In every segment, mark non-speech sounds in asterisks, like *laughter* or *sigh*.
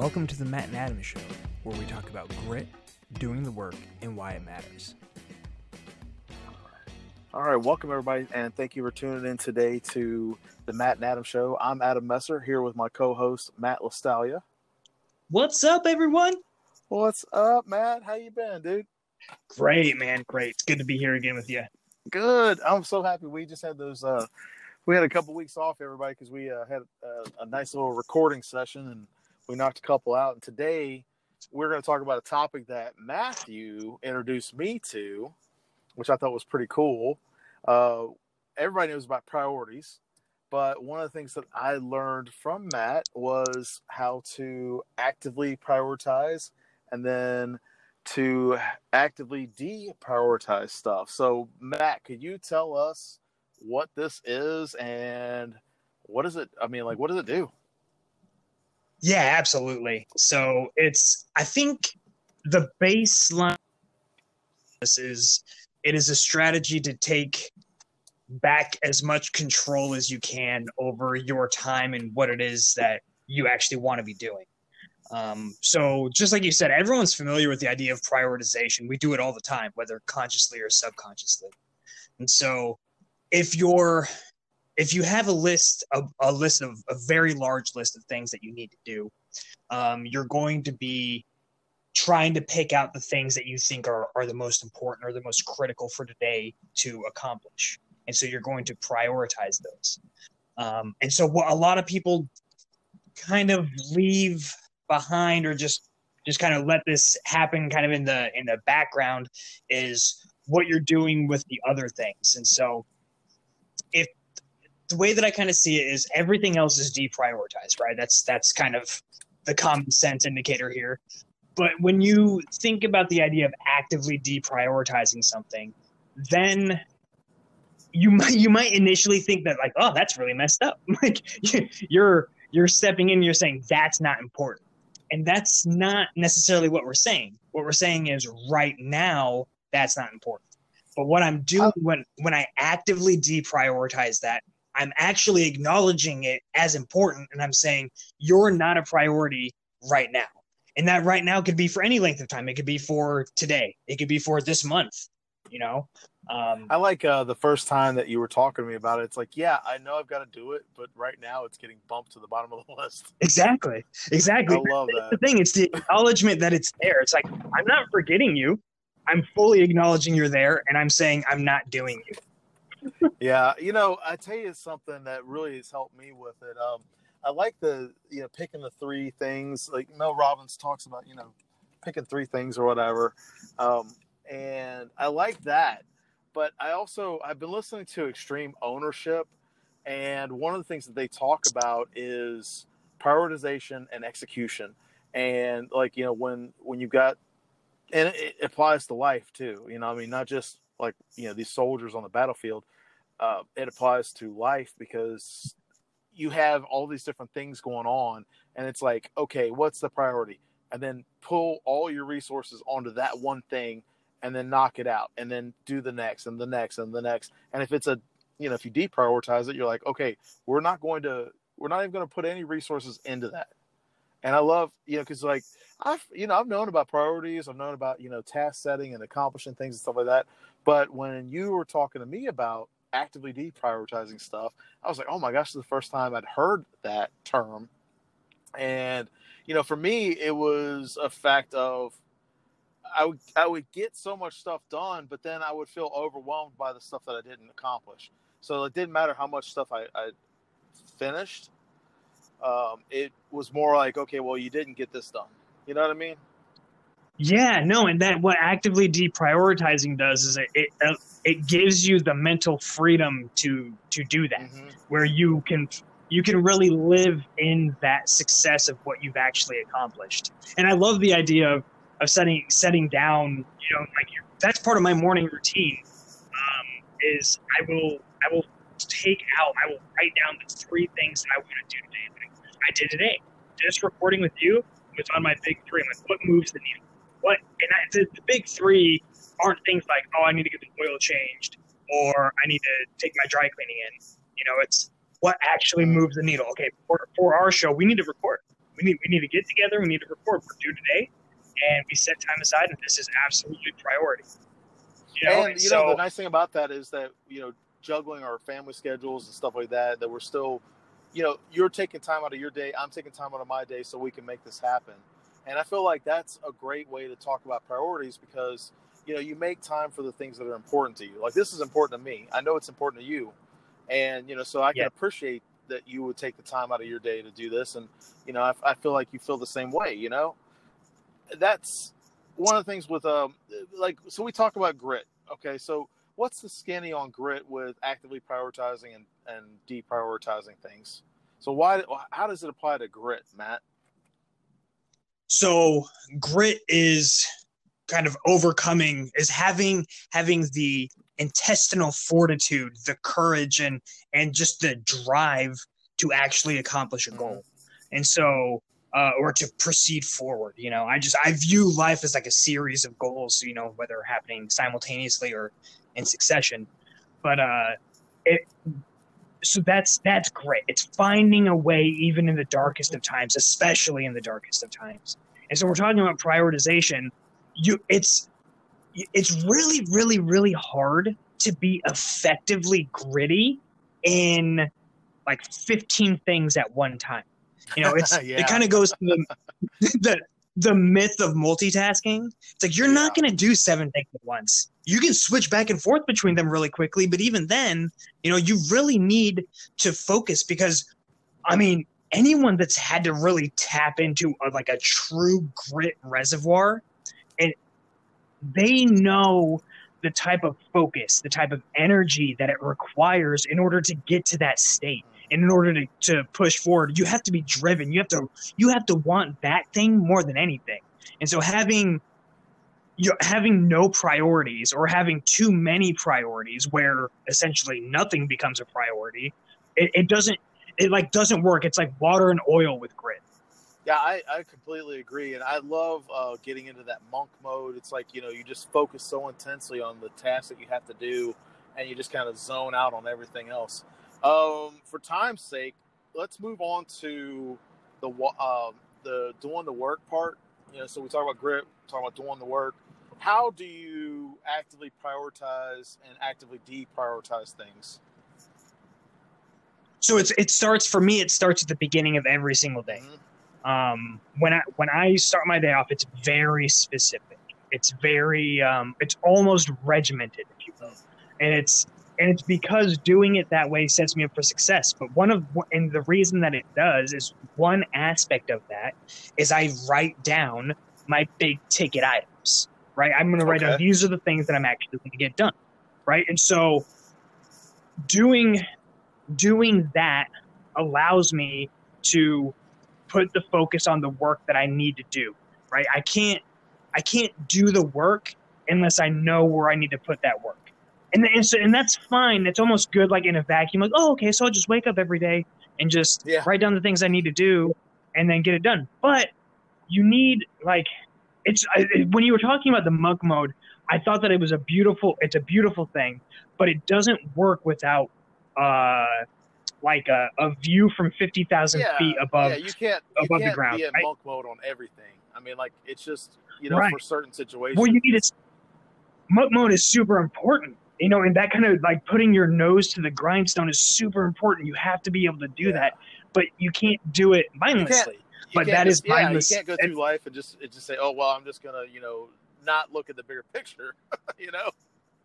Welcome to the Matt and Adam Show, where we talk about grit, doing the work, and why it matters. All right, welcome everybody, and thank you for tuning in today to the Matt and Adam Show. I'm Adam Messer here with my co-host Matt Lastalia. What's up, everyone? What's up, Matt? How you been, dude? Great, man. Great. It's good to be here again with you. Good. I'm so happy. We just had those. uh We had a couple weeks off, everybody, because we uh, had uh, a nice little recording session, and we knocked a couple out. And today we're going to talk about a topic that Matthew introduced me to, which I thought was pretty cool. Uh, everybody knows about priorities, but one of the things that I learned from Matt was how to actively prioritize and then to actively deprioritize stuff. So, Matt, could you tell us what this is and what is it? I mean, like, what does it do? Yeah, absolutely. So it's I think the baseline this is it is a strategy to take back as much control as you can over your time and what it is that you actually want to be doing. Um, so just like you said, everyone's familiar with the idea of prioritization. We do it all the time, whether consciously or subconsciously. And so if you're if you have a list of a list of a very large list of things that you need to do, um, you're going to be trying to pick out the things that you think are, are the most important or the most critical for today to accomplish. And so you're going to prioritize those. Um, and so what a lot of people kind of leave behind or just just kind of let this happen kind of in the in the background is what you're doing with the other things. And so the way that I kind of see it is everything else is deprioritized, right? That's that's kind of the common sense indicator here. But when you think about the idea of actively deprioritizing something, then you might you might initially think that like, oh, that's really messed up. *laughs* like you're you're stepping in, you're saying that's not important. And that's not necessarily what we're saying. What we're saying is right now, that's not important. But what I'm doing oh. when when I actively deprioritize that, I'm actually acknowledging it as important and I'm saying you're not a priority right now. And that right now could be for any length of time. It could be for today. It could be for this month, you know. Um, I like uh, the first time that you were talking to me about it. It's like, yeah, I know I've got to do it, but right now it's getting bumped to the bottom of the *laughs* list. Exactly. Exactly. I love that. The thing, it's the acknowledgement that it's there. It's like, I'm not forgetting you. I'm fully acknowledging you're there, and I'm saying I'm not doing you. Yeah, you know, I tell you something that really has helped me with it. Um, I like the you know picking the three things. Like Mel Robbins talks about, you know, picking three things or whatever, um, and I like that. But I also I've been listening to Extreme Ownership, and one of the things that they talk about is prioritization and execution. And like you know when when you've got and it, it applies to life too. You know, I mean, not just like you know these soldiers on the battlefield. Uh, it applies to life because you have all these different things going on, and it's like, okay, what's the priority? And then pull all your resources onto that one thing, and then knock it out, and then do the next, and the next, and the next. And if it's a, you know, if you deprioritize it, you're like, okay, we're not going to, we're not even going to put any resources into that. And I love, you know, because like I've, you know, I've known about priorities, I've known about, you know, task setting and accomplishing things and stuff like that. But when you were talking to me about actively deprioritizing stuff, I was like, oh my gosh, this is the first time I'd heard that term. And, you know, for me, it was a fact of I would, I would get so much stuff done, but then I would feel overwhelmed by the stuff that I didn't accomplish. So it didn't matter how much stuff I, I finished. Um, it was more like, okay, well, you didn't get this done. You know what I mean? Yeah, no, and that what actively deprioritizing does is it it, uh, it gives you the mental freedom to to do that, mm-hmm. where you can you can really live in that success of what you've actually accomplished. And I love the idea of of setting setting down, you know, like that's part of my morning routine. Um, is I will I will take out I will write down the three things that I want to do today. I did today. Just recording with you was on my big three. I'm like, what moves the needle? What? And I, the, the big three aren't things like, oh, I need to get the oil changed or I need to take my dry cleaning in. You know, it's what actually moves the needle. Okay, for, for our show, we need to record. we need we need to get together. We need to record. We're due today, and we set time aside, and this is absolutely priority. You know, and you so, know the nice thing about that is that you know juggling our family schedules and stuff like that. That we're still, you know, you're taking time out of your day. I'm taking time out of my day so we can make this happen. And I feel like that's a great way to talk about priorities because you know you make time for the things that are important to you. Like this is important to me. I know it's important to you, and you know so I can yeah. appreciate that you would take the time out of your day to do this. And you know I, I feel like you feel the same way. You know, that's one of the things with um like so we talk about grit. Okay, so what's the skinny on grit with actively prioritizing and, and deprioritizing things? So why how does it apply to grit, Matt? So grit is kind of overcoming is having having the intestinal fortitude, the courage and and just the drive to actually accomplish a goal. And so uh, or to proceed forward. You know, I just I view life as like a series of goals. You know, whether happening simultaneously or in succession. But uh, it so that's that's great. It's finding a way even in the darkest of times, especially in the darkest of times. And so we're talking about prioritization. You it's it's really really really hard to be effectively gritty in like 15 things at one time. You know, it's *laughs* yeah. it kind of goes to the, the the myth of multitasking. It's like you're yeah. not going to do seven things at once. You can switch back and forth between them really quickly, but even then, you know, you really need to focus because, I mean, anyone that's had to really tap into a, like a true grit reservoir, and they know the type of focus, the type of energy that it requires in order to get to that state and in order to, to push forward you have to be driven. You have to you have to want that thing more than anything. And so having you know, having no priorities or having too many priorities where essentially nothing becomes a priority it, it doesn't it like doesn't work. It's like water and oil with grit. Yeah i, I completely agree. And i love uh, getting into that monk mode. It's like you know you just focus so intensely on the tasks that you have to do and you just kind of zone out on everything else um, for time's sake, let's move on to the um, the doing the work part. You know, so we talk about grit, talk about doing the work. How do you actively prioritize and actively deprioritize things? So it's it starts for me. It starts at the beginning of every single day. Mm-hmm. Um, when I when I start my day off, it's very specific. It's very um, it's almost regimented, if you will, and it's and it's because doing it that way sets me up for success. But one of and the reason that it does is one aspect of that is i write down my big ticket items right? I'm going to write okay. down these are the things that i'm actually going to get done right? And so doing doing that allows me to put the focus on the work that i need to do right? I can't i can't do the work unless i know where i need to put that work and and, so, and that's fine. It's almost good, like in a vacuum. Like, oh, okay, so I'll just wake up every day and just yeah. write down the things I need to do, and then get it done. But you need like it's I, when you were talking about the monk mode. I thought that it was a beautiful. It's a beautiful thing, but it doesn't work without uh like a, a view from fifty thousand yeah, feet above. Yeah, you can't you above can't the ground. Be in right? monk mode on everything. I mean, like it's just you know right. for certain situations. Well, you need it. Monk mode is super important you know, and that kind of like putting your nose to the grindstone is super important. You have to be able to do yeah. that, but you can't do it mindlessly. but that just, is mindless. Yeah, you can't go through life and just just say, "Oh, well, I'm just gonna," you know, not look at the bigger picture. *laughs* you know.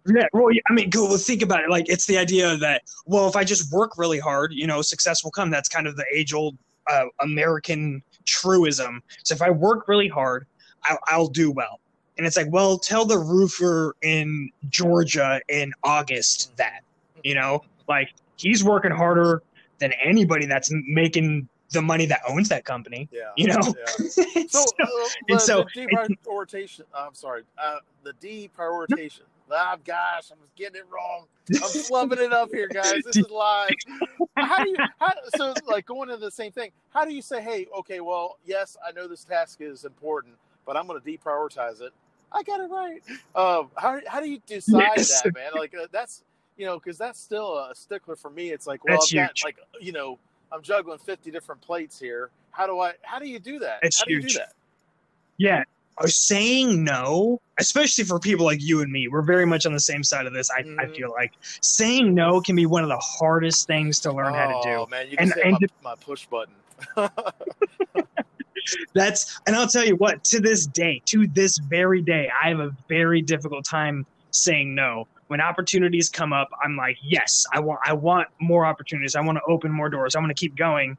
Yeah, well, I mean, go well, think about it. Like, it's the idea that, well, if I just work really hard, you know, success will come. That's kind of the age-old uh, American truism. So if I work really hard, I'll, I'll do well. And it's like, well, tell the roofer in Georgia in August that, you know, like he's working harder than anybody that's making the money that owns that company. Yeah. You know? Yeah. *laughs* *laughs* so, so, uh, the, so the deprioritization, I'm sorry, uh, the deprioritization. Ah, gosh, I'm getting it wrong. I'm *laughs* flubbing it up here, guys. This is live. How do you, how, so like going into the same thing, how do you say, hey, okay, well, yes, I know this task is important, but I'm going to deprioritize it I got it right. Um, how how do you decide yes. that, man? Like uh, that's you know because that's still a stickler for me. It's like well, that's I've got, like you know I'm juggling 50 different plates here. How do I? How do you do that? It's how do you huge. do that? Yeah. Saying no, especially for people like you and me, we're very much on the same side of this. I, I Mhm. feel like saying no can be one of the hardest things to learn how to do. Oh man, you can And- say and my, my push button. *laughs* That's and I'll tell you what, to this day, to this very day, I have a very difficult time saying no. When opportunities come up, I'm like, yes, I want I want more opportunities. I want to open more doors. I want to keep going.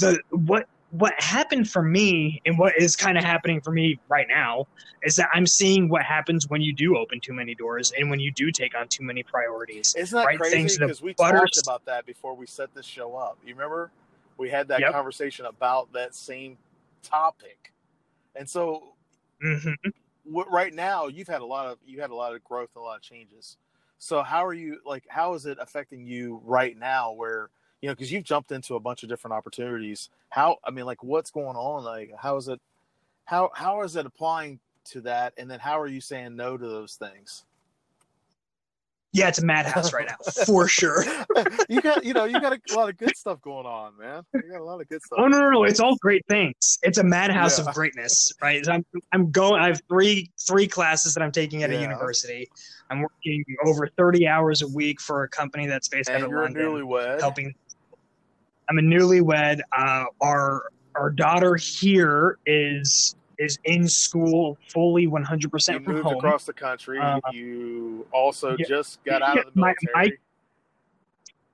The what what happened for me and what is kind of happening for me right now is that I'm seeing what happens when you do open too many doors and when you do take on too many priorities. Isn't that Right, crazy? Because we butters- talked about that before we set this show up. You remember? We had that Yep. conversation about that same topic, and so hmm what, right now you've had a lot of you had a lot of growth and a lot of changes. So how are you like? How is it affecting you right now? Where you know because you've jumped into a bunch of different opportunities. How I mean, like what's going on? Like how is it? How how is it applying to that? And then how are you saying no to those things? Yeah, it's a madhouse right now, *laughs* for sure. *laughs* you got you know you got a lot of good stuff going on, man. You got a lot of good stuff. Oh no, no, no! It's all great things. It's a madhouse Yeah. of greatness, right? I'm, I'm going. I have three three classes that I'm taking at Yeah. a university. I'm working over 30 hours a week for a company that's based out and of you're a London, newlywed. helping. I'm a newlywed. Uh, our our daughter here is is in school fully 100 You percent from moved home. across the country. Uh, you also yeah. just got out of the military. my-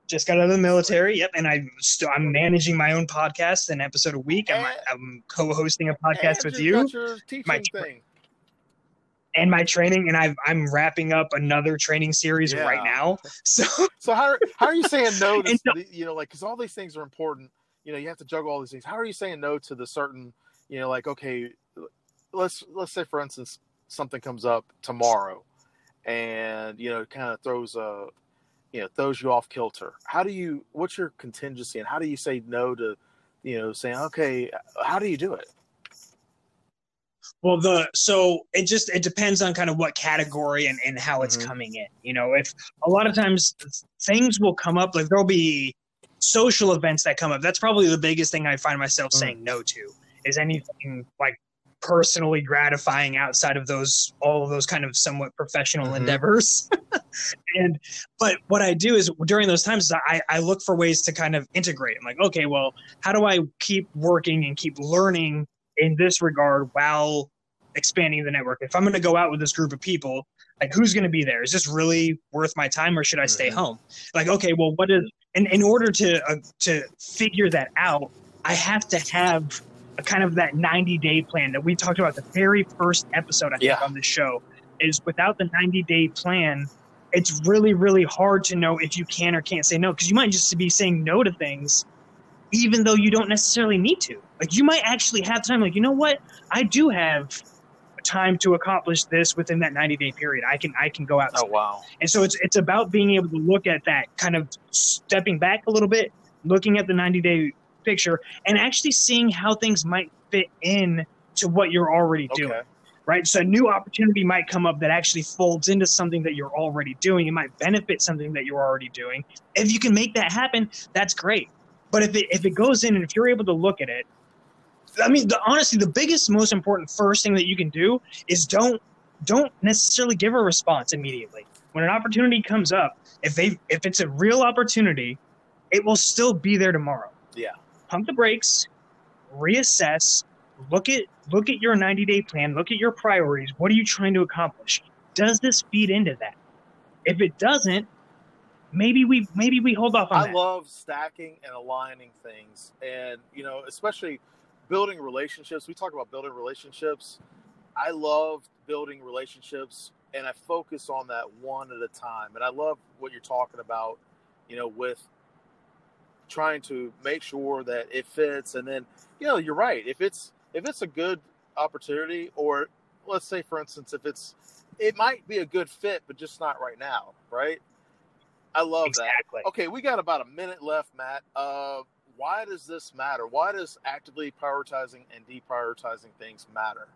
Just got out of the military. Yep, and I'm still I'm managing my own podcast, an episode a week. I'm, And- I'm co-hosting a podcast with you you. got your teaching My tra- thing. and my training and I've, i'm wrapping up another training series Yeah. right now *laughs* so So how are, how are you saying no to *laughs* And you know like because all these things are important. You know you have to juggle all these things. How are you saying no to the certain you know like okay, let's let's say for instance something comes up tomorrow, and you know kind of throws a you know throws you off kilter. How do you what's your contingency and how do you say no to you know saying okay how do you do it? well the so it just it depends on kind of what category and, and how it's Mhm. coming in you know if a lot of times things will come up like there'll be social events that come up that's probably the biggest thing i find myself Mhm. saying no to is anything like personally gratifying outside of those all of those kind of somewhat professional Mhm. endeavors? *laughs* And but what i do is during those times I, I look for ways to kind of integrate. I'm like okay well how do i keep working and keep learning in this regard while expanding the network? If i'm going to go out with this group of people like who's going to be there? Is this really worth my time or should i stay Mhm. home? Like okay well what is and in order to uh, to figure that out i have to have kind of that 90 day plan that we talked about the very first episode i think Yeah. on the show is without the 90 day plan it's really really hard to know if you can or can't say no because you might just be saying no to things even though you don't necessarily need to like you might actually have time like you know what i do have time to accomplish this within that 90 day period i can i can go out Oh wow. and so it's it's about being able to look at that kind of stepping back a little bit, looking at the 90 day picture, and actually seeing how things might fit in to what you're already doing. Right. So a new opportunity might come up that actually folds into something that you're already doing. It might benefit something that you're already doing. If you can make that happen, that's great. But if it if it goes in and if you're able to look at it, I mean, the, honestly, the biggest, most important first thing that you can do is don't don't necessarily give a response immediately. When an opportunity comes up, if they if it's a real opportunity, it will still be there tomorrow. Yeah. Pump the brakes, reassess, look at look at your 90 day plan, look at your priorities. What are you trying to accomplish? Does this feed into that? If it doesn't, maybe we maybe we hold off on I that. love stacking and aligning things, and you know, especially building relationships. We talk about building relationships. I love building relationships, and I focus on that one at a time. And I love what you're talking about, you know, with trying to make sure that it fits. And then, you know, you're right. If it's if it's a good opportunity, or let's say, for instance, if it's it might be a good fit, but just not right now, right? I love that. Okay, we got about a minute left, Matt. Uh, why does this matter? Why does actively prioritizing and deprioritizing things matter?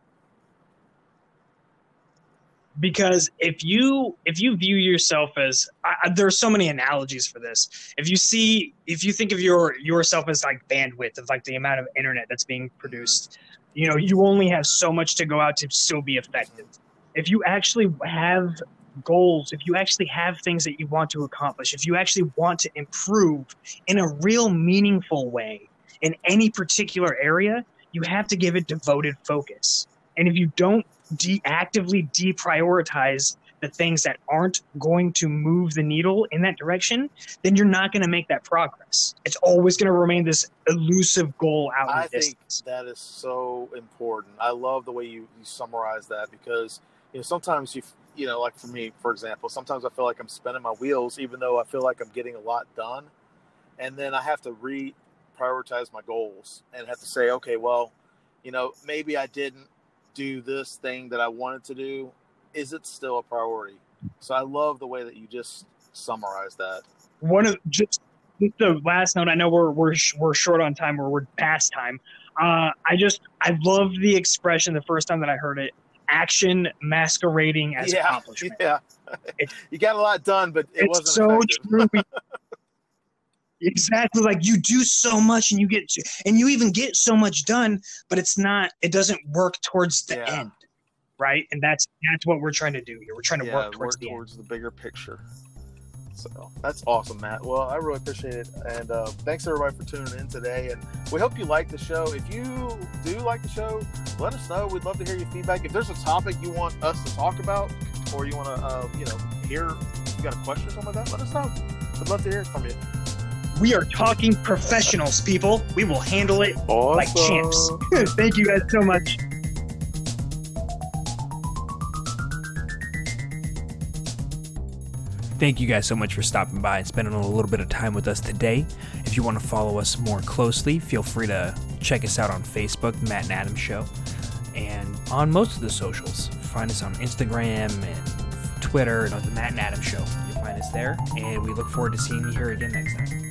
Because if you if you view yourself as I, there's so many analogies for this. If you see if you think of your yourself as like bandwidth of like the amount of internet that's being produced you know you only have so much to go out to still be effective. If you actually have goals if you actually have things that you want to accomplish if you actually want to improve in a real meaningful way in any particular area you have to give it devoted focus. And if you don't de- actively deprioritize the things that aren't going to move the needle in that direction, then you're not going to make that progress. It's always going to remain this elusive goal out in I the think that is so important. I love the way you, you summarize that because you know sometimes you you know like for me for example sometimes I feel like I'm spinning my wheels even though I feel like I'm getting a lot done, and then I have to re prioritize my goals and have to say okay well you know maybe I didn't do this thing that I wanted to do. Is it still a priority? So I love the way that you just summarize that. One of just the last note. I know we're we're we're short on time or we're past time. Uh, I just I love the expression the first time that I heard it. Action masquerading as yeah, accomplishment. *laughs* yeah. It- you got a lot done, but it it's wasn't so effective. true. *laughs* exactly like you do so much and you get and you even get so much done but it's not it doesn't work towards the Yeah. end right and that's that's what we're trying to do here we're trying to yeah, work towards the end towards the bigger picture. So that's awesome, Matt. Well, I really appreciate it, and uh, thanks everybody for tuning in today. And we hope you like the show. If you do like the show, let us know. We'd love to hear your feedback. If there's a topic you want us to talk about, or you want to, uh, you know, hear, you got a question or something like that, let us know. We'd love to hear it from you. We are talking professionals people we will handle it Awesome. like champs *laughs* thank you guys so much Thank you guys so much for stopping by and spending a little bit of time with us today. If you want to follow us more closely, feel free to check us out on Facebook, Matt and Adam Show, and on most of the socials. Find us on Instagram and Twitter and on the Matt and Adam Show. You'll find us there, and we look forward to seeing you here again next time.